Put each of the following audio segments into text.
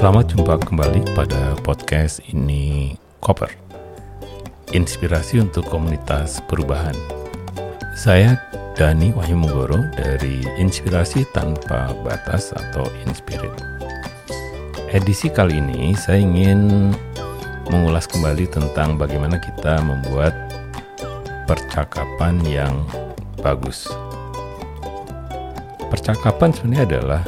Selamat jumpa kembali pada podcast ini Koper. Inspirasi untuk komunitas perubahan. Saya Dani Wahyu dari Inspirasi Tanpa Batas atau Inspirit. Edisi kali ini saya ingin mengulas kembali tentang bagaimana kita membuat percakapan yang bagus. Percakapan sebenarnya adalah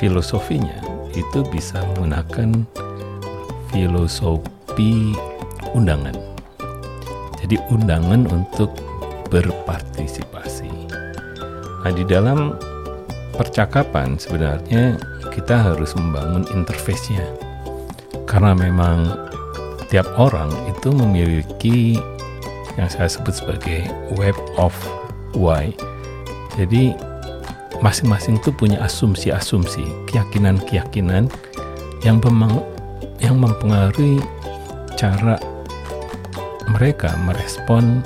filosofinya itu bisa menggunakan filosofi undangan. Jadi undangan untuk berpartisipasi. Nah, di dalam percakapan sebenarnya kita harus membangun interface-nya. Karena memang tiap orang itu memiliki yang saya sebut sebagai web of why. Jadi masing-masing itu punya asumsi-asumsi, keyakinan-keyakinan yang memang yang mempengaruhi cara mereka merespon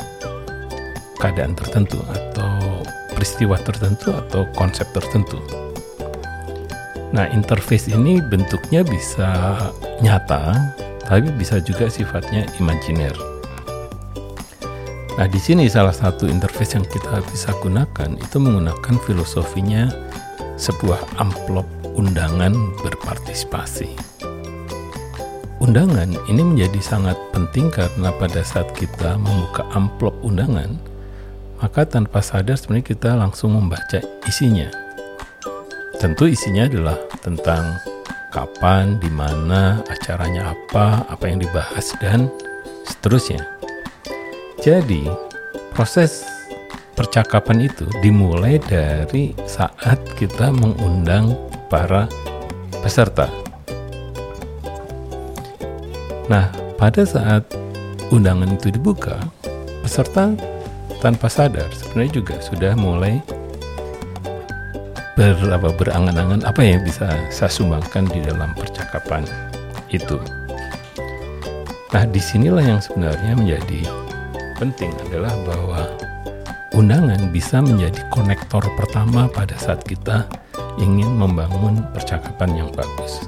keadaan tertentu atau peristiwa tertentu atau konsep tertentu. Nah, interface ini bentuknya bisa nyata, tapi bisa juga sifatnya imajiner. Nah, di sini salah satu interface yang kita bisa gunakan itu menggunakan filosofinya sebuah amplop undangan berpartisipasi. Undangan ini menjadi sangat penting karena pada saat kita membuka amplop undangan, maka tanpa sadar sebenarnya kita langsung membaca isinya. Tentu isinya adalah tentang kapan, di mana, acaranya apa, apa yang dibahas, dan seterusnya. Jadi, proses percakapan itu dimulai dari saat kita mengundang para peserta. Nah, pada saat undangan itu dibuka, peserta tanpa sadar sebenarnya juga sudah mulai ber, berangan-angan apa yang bisa saya sumbangkan di dalam percakapan itu. Nah, di sinilah yang sebenarnya menjadi penting adalah bahwa undangan bisa menjadi konektor pertama pada saat kita ingin membangun percakapan yang bagus.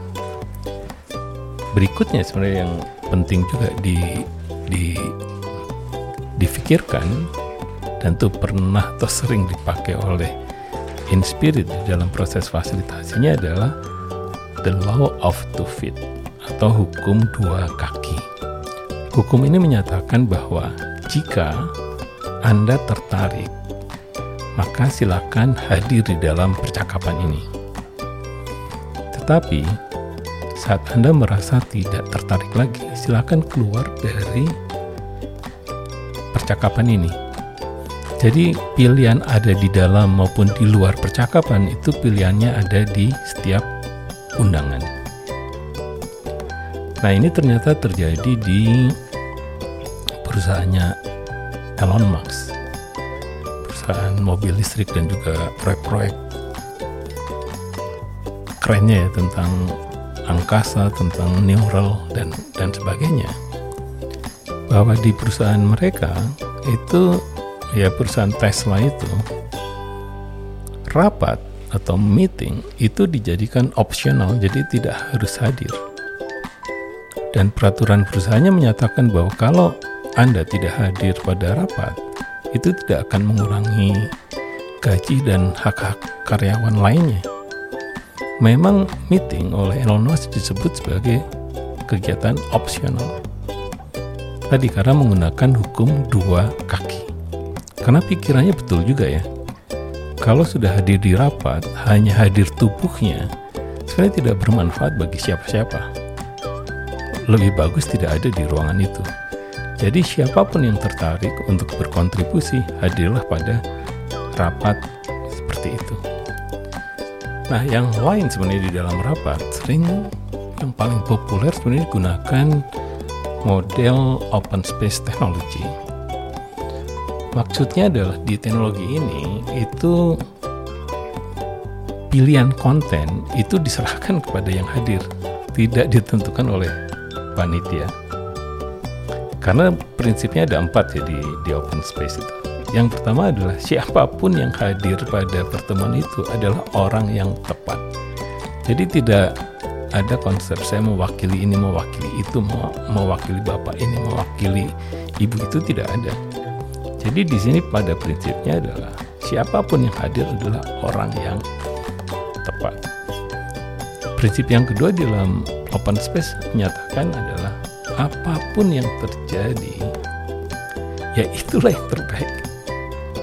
Berikutnya sebenarnya yang penting juga di, di difikirkan dan itu pernah atau sering dipakai oleh Inspirit dalam proses fasilitasinya adalah the law of two feet atau hukum dua kaki. Hukum ini menyatakan bahwa jika Anda tertarik, maka silakan hadir di dalam percakapan ini. Tetapi saat Anda merasa tidak tertarik lagi, silakan keluar dari percakapan ini. Jadi pilihan ada di dalam maupun di luar percakapan itu pilihannya ada di setiap undangan. Nah ini ternyata terjadi di perusahaannya Elon Musk perusahaan mobil listrik dan juga proyek-proyek kerennya ya tentang angkasa, tentang neural dan dan sebagainya. Bahwa di perusahaan mereka itu ya perusahaan Tesla itu rapat atau meeting itu dijadikan opsional jadi tidak harus hadir. Dan peraturan perusahaannya menyatakan bahwa kalau anda tidak hadir pada rapat, itu tidak akan mengurangi gaji dan hak-hak karyawan lainnya. Memang meeting oleh Elon Musk disebut sebagai kegiatan opsional. Tadi karena menggunakan hukum dua kaki. Karena pikirannya betul juga ya. Kalau sudah hadir di rapat, hanya hadir tubuhnya, sebenarnya tidak bermanfaat bagi siapa-siapa. Lebih bagus tidak ada di ruangan itu. Jadi siapa pun yang tertarik untuk berkontribusi hadirlah pada rapat seperti itu. Nah, yang lain sebenarnya di dalam rapat sering yang paling populer sebenarnya digunakan model open space technology. Maksudnya adalah di teknologi ini itu pilihan konten itu diserahkan kepada yang hadir, tidak ditentukan oleh panitia. Karena prinsipnya ada empat ya di, di open space itu. Yang pertama adalah siapa pun yang hadir pada pertemuan itu adalah orang yang tepat. Jadi tidak ada konsep saya mewakili ini, mewakili itu, mewakili bapak ini, mewakili ibu itu tidak ada. Jadi di sini pada prinsipnya adalah siapa pun yang hadir adalah orang yang tepat. Prinsip yang kedua di dalam open space menyatakan adalah apa pun yang terjadi ya itulah yang terbaik.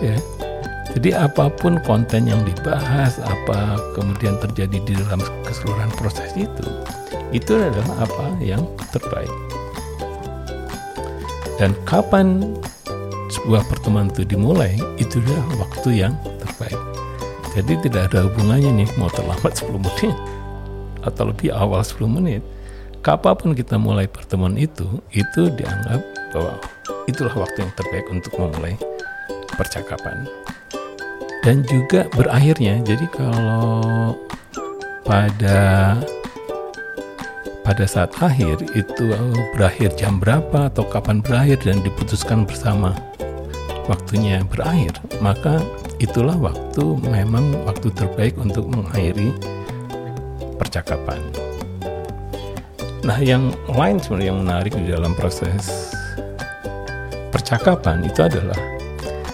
Ya. Jadi apa pun konten yang dibahas, apa kemudian terjadi di dalam keseluruhan proses itu, itu adalah apa yang terbaik. Dan kapan sebuah pertemuan itu dimulai, itu adalah waktu yang terbaik. Jadi tidak ada hubungannya nih mau terlambat 10 menit atau lebih awal 10 menit. Kapan pun kita mulai pertemuan itu, itu dianggap bahwa itulah waktu yang terbaik untuk memulai percakapan dan juga berakhirnya. Jadi kalau pada pada saat akhir itu berakhir jam berapa atau kapan berakhir dan diputuskan bersama waktunya berakhir, maka itulah waktu memang waktu terbaik untuk mengakhiri percakapan. Nah, yang lain sebenarnya yang menarik di dalam proses percakapan itu adalah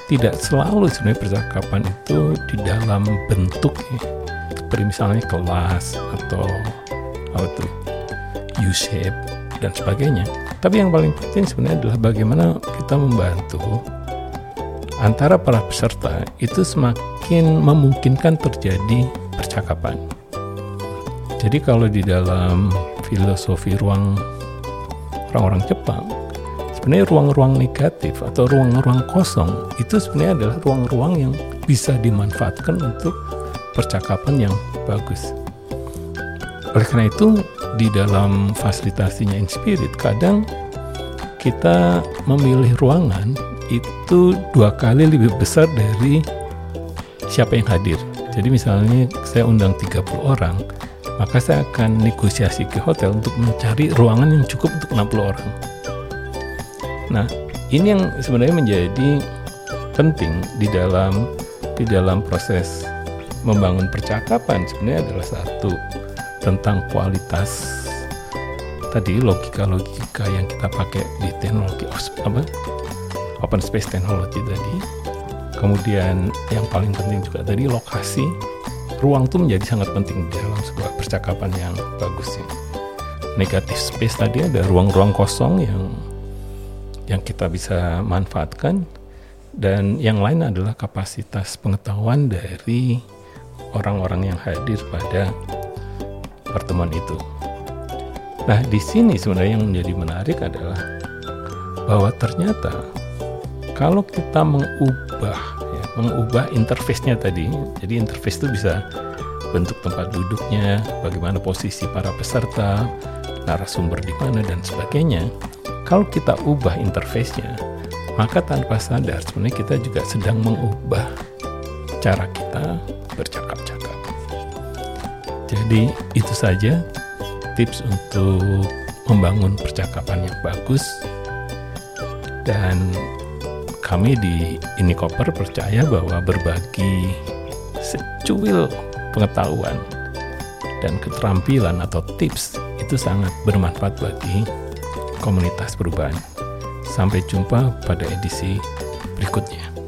tidak selalu sebenarnya percakapan itu di dalam bentuk ya. seperti misalnya kelas atau apa tuh U-shape dan sebagainya. Tapi yang paling penting sebenarnya adalah bagaimana kita membantu antara para peserta itu semakin memungkinkan terjadi percakapan. Jadi kalau di dalam filosofi ruang orang-orang Jepang sebenarnya ruang-ruang negatif atau ruang-ruang kosong itu sebenarnya adalah ruang-ruang yang bisa dimanfaatkan untuk percakapan yang bagus. Oleh karena itu, di dalam fasilitasinya Inspirit, kadang kita memilih ruangan itu dua kali lebih besar dari siapa yang hadir. Jadi misalnya saya undang 30 orang, maka saya akan negosiasi ke hotel untuk mencari ruangan yang cukup untuk 60 orang. Nah, ini yang sebenarnya menjadi penting di dalam di dalam proses membangun percakapan sebenarnya adalah satu tentang kualitas tadi logika-logika yang kita pakai di teknologi apa open space technology tadi kemudian yang paling penting juga tadi lokasi ruang itu menjadi sangat penting dalam sebuah percakapan yang bagus ya negatif space tadi ada ruang-ruang kosong yang yang kita bisa manfaatkan dan yang lain adalah kapasitas pengetahuan dari orang-orang yang hadir pada pertemuan itu. Nah, di sini sebenarnya yang menjadi menarik adalah bahwa ternyata kalau kita mengubah mengubah interface-nya tadi, jadi interface itu bisa bentuk tempat duduknya, bagaimana posisi para peserta, narasumber di mana dan sebagainya. Kalau kita ubah interface-nya, maka tanpa sadar sebenarnya kita juga sedang mengubah cara kita bercakap-cakap. Jadi itu saja tips untuk membangun percakapan yang bagus. Dan kami di ini koper percaya bahwa berbagi secuil pengetahuan dan keterampilan atau tips itu sangat bermanfaat bagi komunitas perubahan. Sampai jumpa pada edisi berikutnya.